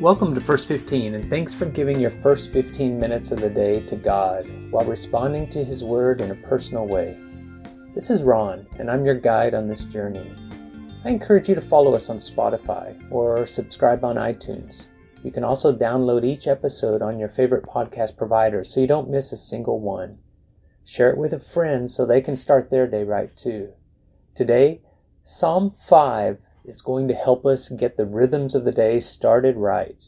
Welcome to First 15, and thanks for giving your first 15 minutes of the day to God while responding to His Word in a personal way. This is Ron, and I'm your guide on this journey. I encourage you to follow us on Spotify or subscribe on iTunes. You can also download each episode on your favorite podcast provider so you don't miss a single one. Share it with a friend so they can start their day right too. Today, Psalm 5 is going to help us get the rhythms of the day started right.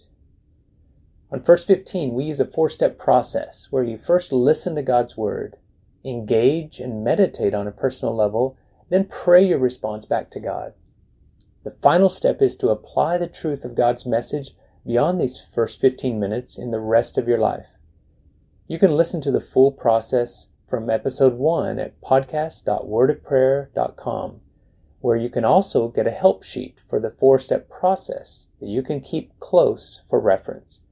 On First 15, we use a four step process where you first listen to God's Word, engage and meditate on a personal level, then pray your response back to God. The final step is to apply the truth of God's message beyond these first 15 minutes in the rest of your life. You can listen to the full process from episode 1 at podcast.wordofprayer.com where you can also get a help sheet for the four step process that you can keep close for reference.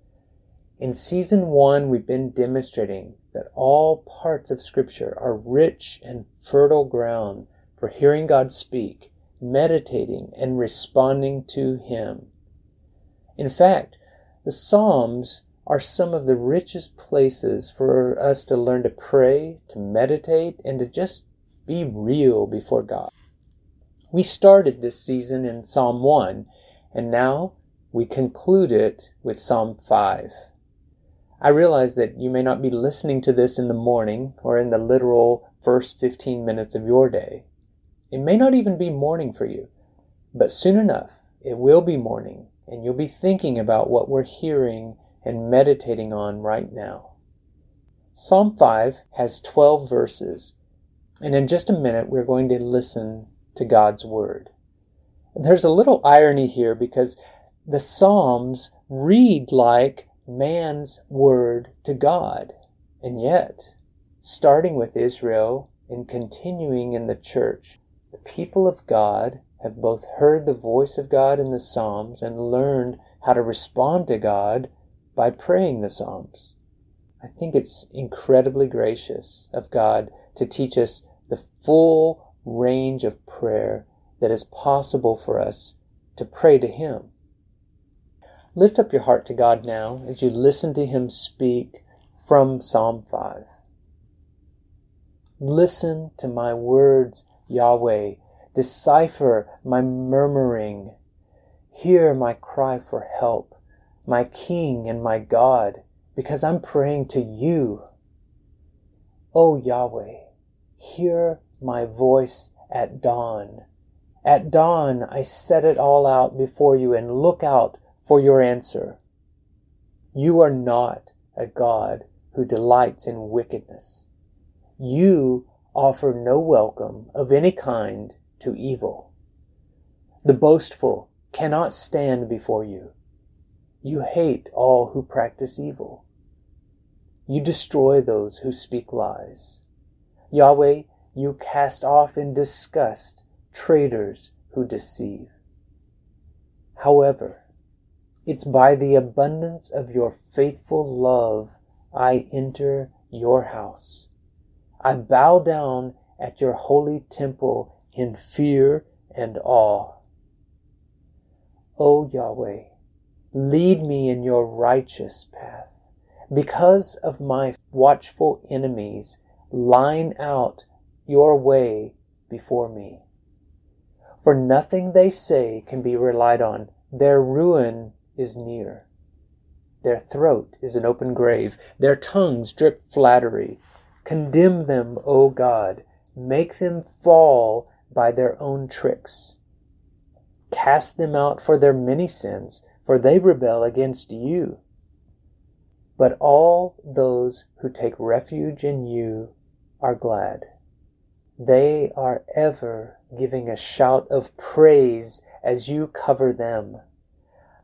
In season one, we've been demonstrating that all parts of Scripture are rich and fertile ground for hearing God speak, meditating, and responding to Him. In fact, the Psalms are some of the richest places for us to learn to pray, to meditate, and to just be real before God. We started this season in Psalm 1, and now we conclude it with Psalm 5. I realize that you may not be listening to this in the morning or in the literal first 15 minutes of your day. It may not even be morning for you, but soon enough it will be morning, and you'll be thinking about what we're hearing and meditating on right now. Psalm 5 has 12 verses, and in just a minute we're going to listen to God's Word. There's a little irony here because the Psalms read like man's word to God. And yet, starting with Israel and continuing in the church, the people of God have both heard the voice of God in the Psalms and learned how to respond to God by praying the Psalms. I think it's incredibly gracious of God to teach us the full range of prayer that is possible for us to pray to Him. Lift up your heart to God now as you listen to Him speak from Psalm 5. Listen to my words, Yahweh. Decipher my murmuring. Hear my cry for help, my King and my God, because I'm praying to you. O Yahweh, hear my voice at dawn. At dawn, I set it all out before you and look out for your answer. You are not a God who delights in wickedness. You offer no welcome of any kind to evil. The boastful cannot stand before you. You hate all who practice evil. You destroy those who speak lies. Yahweh, you cast off in disgust traitors who deceive. However, it's by the abundance of your faithful love I enter your house. I bow down at your holy temple in fear and awe. O Yahweh, lead me in your righteous path. Because of my watchful enemies, line out your way before me. For nothing they say can be relied on. Their ruin is near. Their throat is an open grave. Their tongues drip flattery. Condemn them, O God. Make them fall by their own tricks. Cast them out for their many sins, for they rebel against you. But all those who take refuge in you are glad. They are ever giving a shout of praise as you cover them.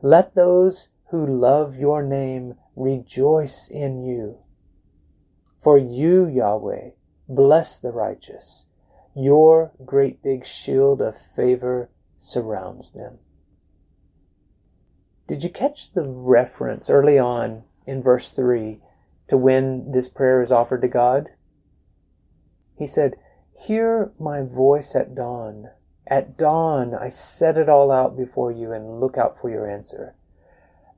Let those who love your name rejoice in you. For you, Yahweh, bless the righteous. Your great big shield of favor surrounds them. Did you catch the reference early on in verse 3 to when this prayer is offered to God? He said, Hear my voice at dawn. At dawn, I set it all out before you and look out for your answer.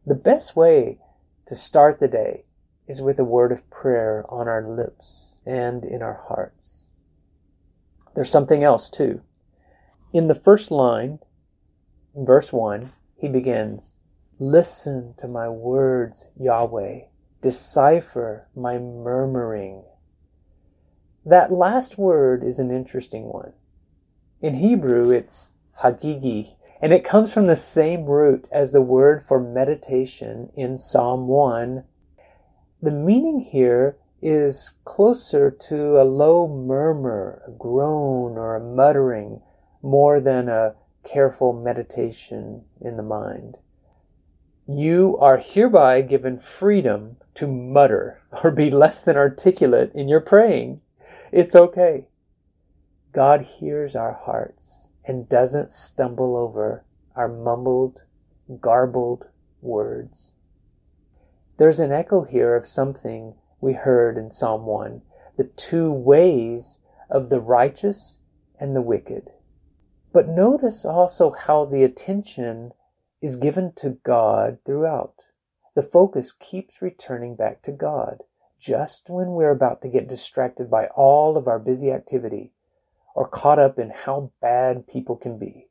The best way to start the day is with a word of prayer on our lips and in our hearts. There's something else too. In the first line, verse 1, he begins, Listen to my words, Yahweh. Decipher my murmuring. That last word is an interesting one. In Hebrew, it's hagigi, and it comes from the same root as the word for meditation in Psalm 1. The meaning here is closer to a low murmur, a groan, or a muttering, more than a careful meditation in the mind. You are hereby given freedom to mutter or be less than articulate in your praying. It's okay. God hears our hearts and doesn't stumble over our mumbled, garbled words. There's an echo here of something we heard in Psalm 1 the two ways of the righteous and the wicked. But notice also how the attention is given to God throughout. The focus keeps returning back to God just when we're about to get distracted by all of our busy activity or caught up in how bad people can be.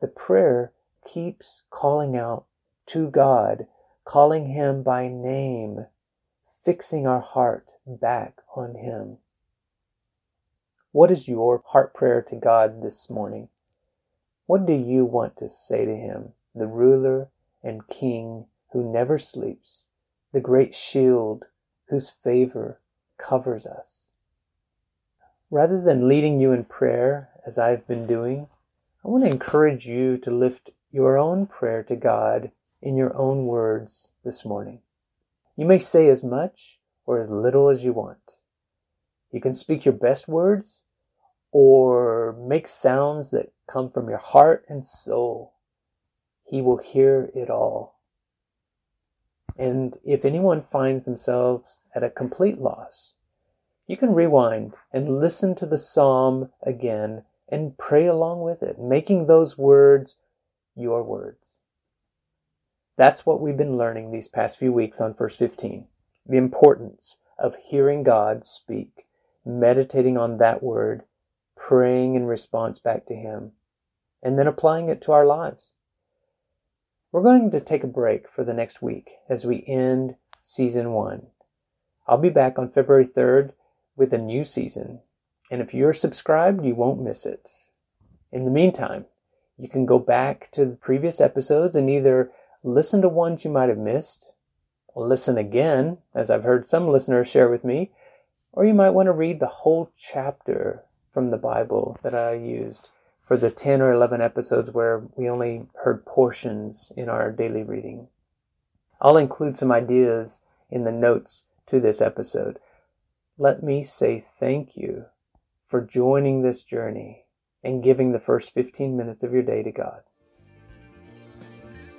The prayer keeps calling out to God, calling Him by name, fixing our heart back on Him. What is your heart prayer to God this morning? What do you want to say to Him, the ruler and King who never sleeps, the great shield whose favor covers us? Rather than leading you in prayer, as I've been doing, I want to encourage you to lift your own prayer to God in your own words this morning. You may say as much or as little as you want. You can speak your best words or make sounds that come from your heart and soul. He will hear it all. And if anyone finds themselves at a complete loss, you can rewind and listen to the psalm again and pray along with it, making those words your words. That's what we've been learning these past few weeks on First 15 the importance of hearing God speak, meditating on that word, praying in response back to Him, and then applying it to our lives. We're going to take a break for the next week as we end season one. I'll be back on February 3rd with a new season. And if you're subscribed, you won't miss it. In the meantime, you can go back to the previous episodes and either listen to ones you might have missed, or listen again, as I've heard some listeners share with me, or you might want to read the whole chapter from the Bible that I used for the 10 or 11 episodes where we only heard portions in our daily reading. I'll include some ideas in the notes to this episode let me say thank you for joining this journey and giving the first 15 minutes of your day to God.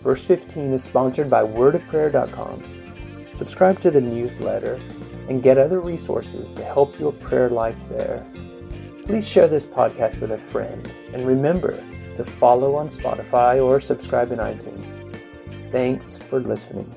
First 15 is sponsored by wordofprayer.com. Subscribe to the newsletter and get other resources to help your prayer life there. Please share this podcast with a friend and remember to follow on Spotify or subscribe in iTunes. Thanks for listening.